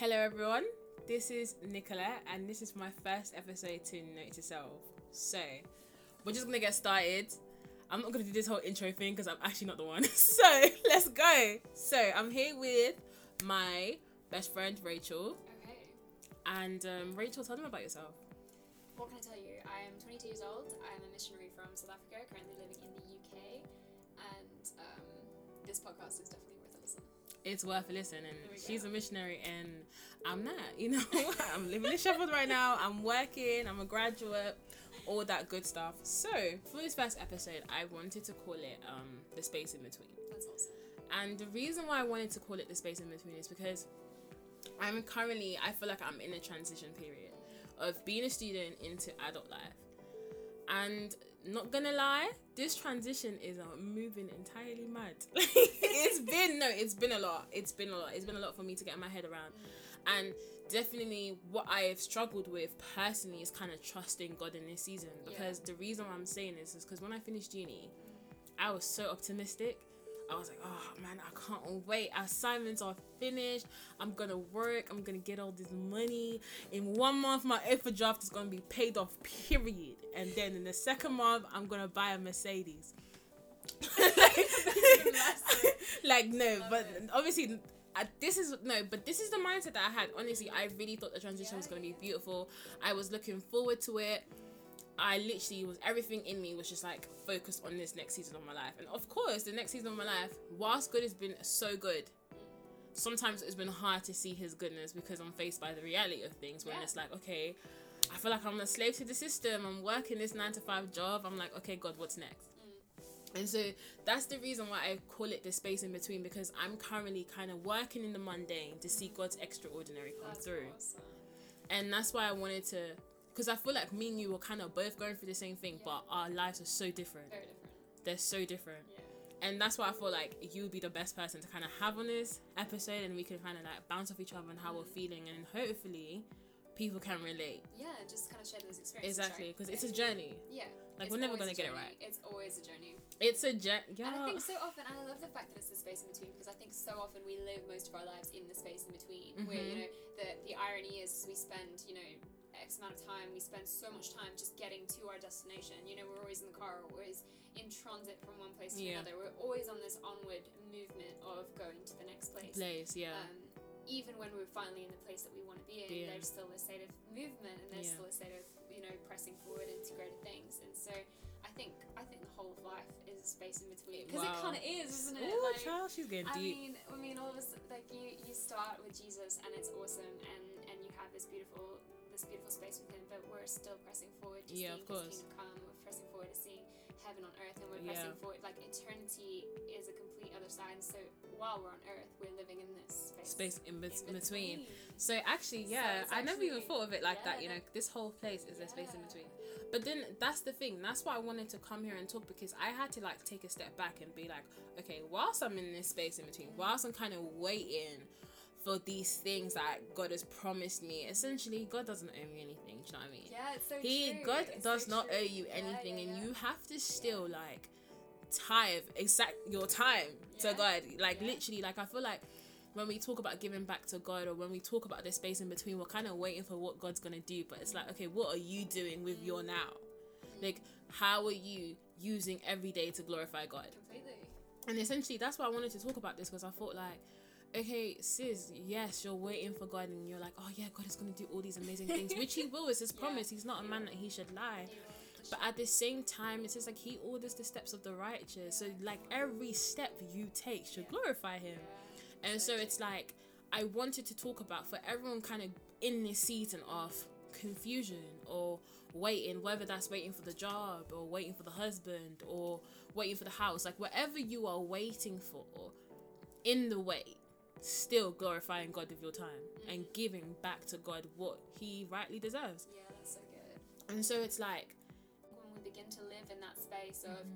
Hello, everyone. This is Nicolette, and this is my first episode to Note to Self. So, we're just gonna get started. I'm not gonna do this whole intro thing because I'm actually not the one. so, let's go. So, I'm here with my best friend Rachel. Okay. And um, Rachel, tell them about yourself. What can I tell you? I am 22 years old. I am a missionary from South Africa, currently living in the UK, and um, this podcast is definitely worth a listen. It's worth a listen, and she's go. a missionary, and I'm not. You know, I'm living in Sheffield right now. I'm working. I'm a graduate. All that good stuff. So for this first episode, I wanted to call it um, the space in between. That's awesome. And the reason why I wanted to call it the space in between is because I'm currently, I feel like I'm in a transition period of being a student into adult life. And not gonna lie, this transition is uh, moving entirely mad. it's been, no, it's been a lot. It's been a lot. It's been a lot for me to get my head around. And definitely what I have struggled with personally is kind of trusting God in this season. Because the reason why I'm saying this is because when I finished uni, I was so optimistic. I was like, oh man, I can't wait. Assignments are finished. I'm gonna work. I'm gonna get all this money. In one month, my overdraft is gonna be paid off, period. And then in the second month, I'm gonna buy a Mercedes. like, no, Love but it. obviously. I, this is no, but this is the mindset that I had. Honestly, I really thought the transition Yeah, was going to be beautiful. I was looking forward to it. I literally was everything in me was just like focused on this next season of my life. And of course, the next season of my life, whilst good has been so good, sometimes it's been hard to see his goodness because I'm faced by the reality of things when Yeah. it's like, okay, I feel like I'm a slave to the system. I'm working this nine to five job. I'm like, okay, God, what's next? Mm. And so that's the reason why I call it the space in between because I'm currently kind of working in the mundane to see God's extraordinary come That's through awesome. and that's why I wanted to, because I feel like me and you were kind of both going through the same thing, but our lives are so different. Very different. They're so different, Yeah. and that's why I feel like you would be the best person to kind of have on this episode, and we can kind of like bounce off each other and how we're feeling, and hopefully, people can relate. Yeah, just kind of share those experiences. Exactly, because it's a journey. Yeah. Like, it's we're never gonna get it right. It's always a journey. It's a journey. Yeah. And I think so often, and I love the fact that it's the space in between because I think so often we live most of our lives in the space in between, where you Mhm. know the the irony is we spend you know x amount of time, we spend so much time just getting to our destination. You know, we're always in the car, we're always in transit from one place to Yeah. another. We're always on this onward movement of going to the next place. place. Yeah. Um, even when we're finally in the place that we want to be in, Yeah. there's still a state of movement and there's Yeah. still a state of you know pressing forward into greater things. And so I think I think the whole of life is a space in between because Wow. it kind of is, isn't it? Ooh, Like, child, she's getting I deep. mean, I mean, all of us like you you start with Jesus and it's awesome and and you have this beautiful this beautiful space with him, but we're still pressing forward to Yeah, seeing of course. his kingdom come. We're pressing forward to seeing heaven on earth, and we're Yeah. pressing forward like eternity is a complete other side. So while we're on earth, we're living in this space. Space in, bet- in between. So actually, So yeah, it's I never even thought of it like that. You know, this whole place is a space in between. But then that's the thing. That's why I wanted to come here and talk because I had to like take a step back and be like, okay, whilst I'm in this space in between, whilst I'm kind of waiting for these things that God has promised me, essentially, God doesn't owe me anything. Do you know what I mean? Yeah, it's so He true. God It's does so not true. owe you Yeah, anything, yeah, and you have to still like tithe exact your time to God. Like Yeah. literally, like I feel like when we talk about giving back to God or when we talk about the space in between, we're kind of waiting for what God's gonna do. But it's like, okay, what are you doing with your mm. now? Like, how are you using every day to glorify God? Completely. And essentially, that's why I wanted to talk about this because I thought like, okay, sis, yes, you're waiting for God, and you're like, oh yeah, God is gonna do all these amazing things, which He will. It's His Yeah. promise. He's not a man that He should lie. But at the same time, it's just like He orders the steps of the righteous. So like every step you take should glorify Him. And so it's like I wanted to talk about for everyone kind of in this season of confusion or waiting, whether that's waiting for the job or waiting for the husband or waiting for the house, like whatever you are waiting for in the wait, still glorifying God with your time and giving back to God what He rightly deserves. Yeah, that's so good. And so it's like, When we begin to live in that space of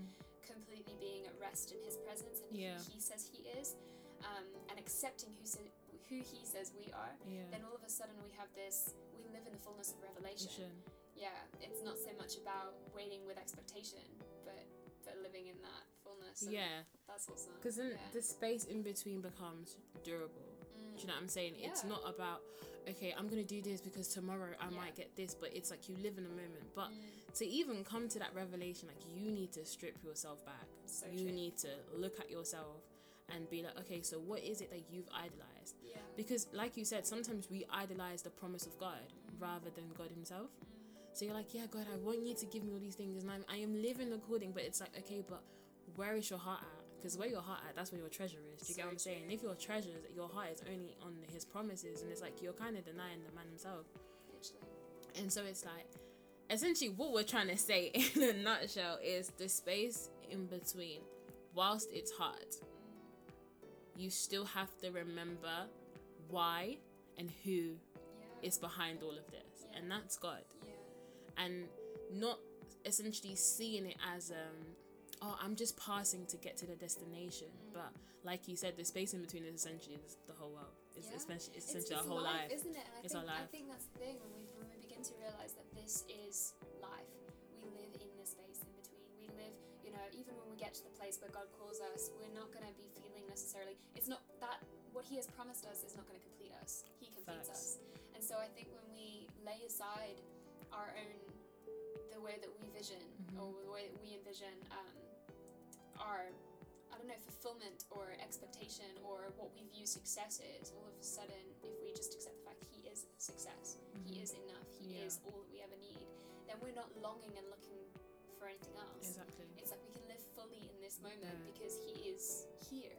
completely being at rest in His presence and Yeah. who He says He is, um, and accepting who sa- who He says we are, yeah, then all of a sudden we have this. We live in the fullness of revelation. Yeah, it's not so much about waiting with expectation, but but living in that fullness. yeah, that's awesome. because then yeah. the space in between becomes durable. Mm, Do you know what I'm saying? It's not about okay, I'm gonna do this because tomorrow I Yeah. might get this, but it's like you live in the moment. But Mm. to even come to that revelation, like you need to strip yourself back. So you true. need to look at yourself and be like, okay, so what is it that you've idolized? Yeah. Because, like you said, sometimes we idolize the promise of God rather than God Himself. So you're like, yeah, God, I want you to give me all these things, and I'm, I am living according. But it's like, okay, but where is your heart at? Because where your heart at, that's where your treasure is. Do you get what I'm saying? If your treasure, your heart is only on His promises, and it's like you're kind of denying the man Himself. Literally. And so it's like, essentially, what we're trying to say in a nutshell is the space in between. Whilst it's hard, you still have to remember why and who Yeah. is behind all of this, Yeah. and that's God. Yeah. And not essentially seeing it as um, oh, I'm just passing to get to the destination. Mm. But like you said, the space in between is essentially the whole world. It's Yeah. essentially, it's essentially it's our whole life, life. isn't it? And I It's think our I think that's the thing when we when we begin to realize that this is life. We live in the space in between. We live, you know, even when we get to the place where God calls us, we're not going to be feeling necessarily. It's not that what He has promised us is not going to complete us. He completes Facts. us. And so I think when we lay aside our own the way that we vision Mhm. or the way that we envision um, our I don't know fulfillment or expectation or what we view success is all of a sudden if we just accept the fact he is success he Mhm. is enough he Yeah. is all that we ever need then we're not longing and looking for anything else Exactly. it's like we can live fully in this moment Yeah. because he is here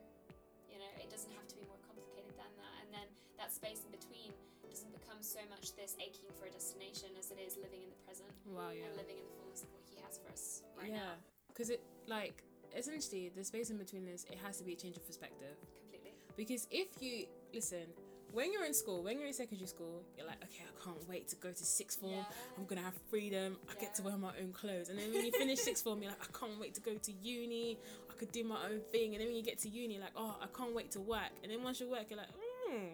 you know it doesn't have to be more complicated than that and then that space in between doesn't become so much this aching for a destination as it is living in the present Wow. Yeah. and living in the fullness of what he has for us right now. yeah. now Because it like essentially the space in between is it has to be a change of perspective. completely Because if you listen, when you're in school, when you're in secondary school, you're like, okay, I can't wait to go to sixth form. yeah I'm gonna have freedom. I get to wear my own clothes. And then when you finish sixth form, you're like, I can't wait to go to uni. I could do my own thing. And then when you get to uni, you're like, oh, I can't wait to work. And then once you work, you're like, hmm.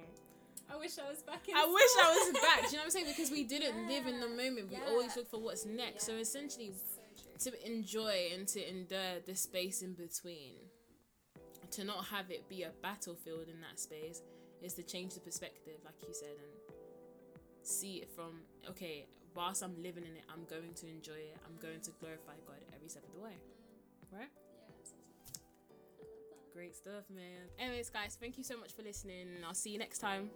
I wish I was back in I wish I was back. Do you know what I'm saying? Because we didn't live in the moment. We Yeah. always look for what's next. So essentially, so to enjoy and to endure the space in between, to not have it be a battlefield in that space, is to change the perspective, like you said, and see it from okay. Whilst I'm living in it, I'm going to enjoy it. I'm going to glorify God every step of the way. Right? Great stuff, man. Anyways, guys, thank you so much for listening. I'll see you next time.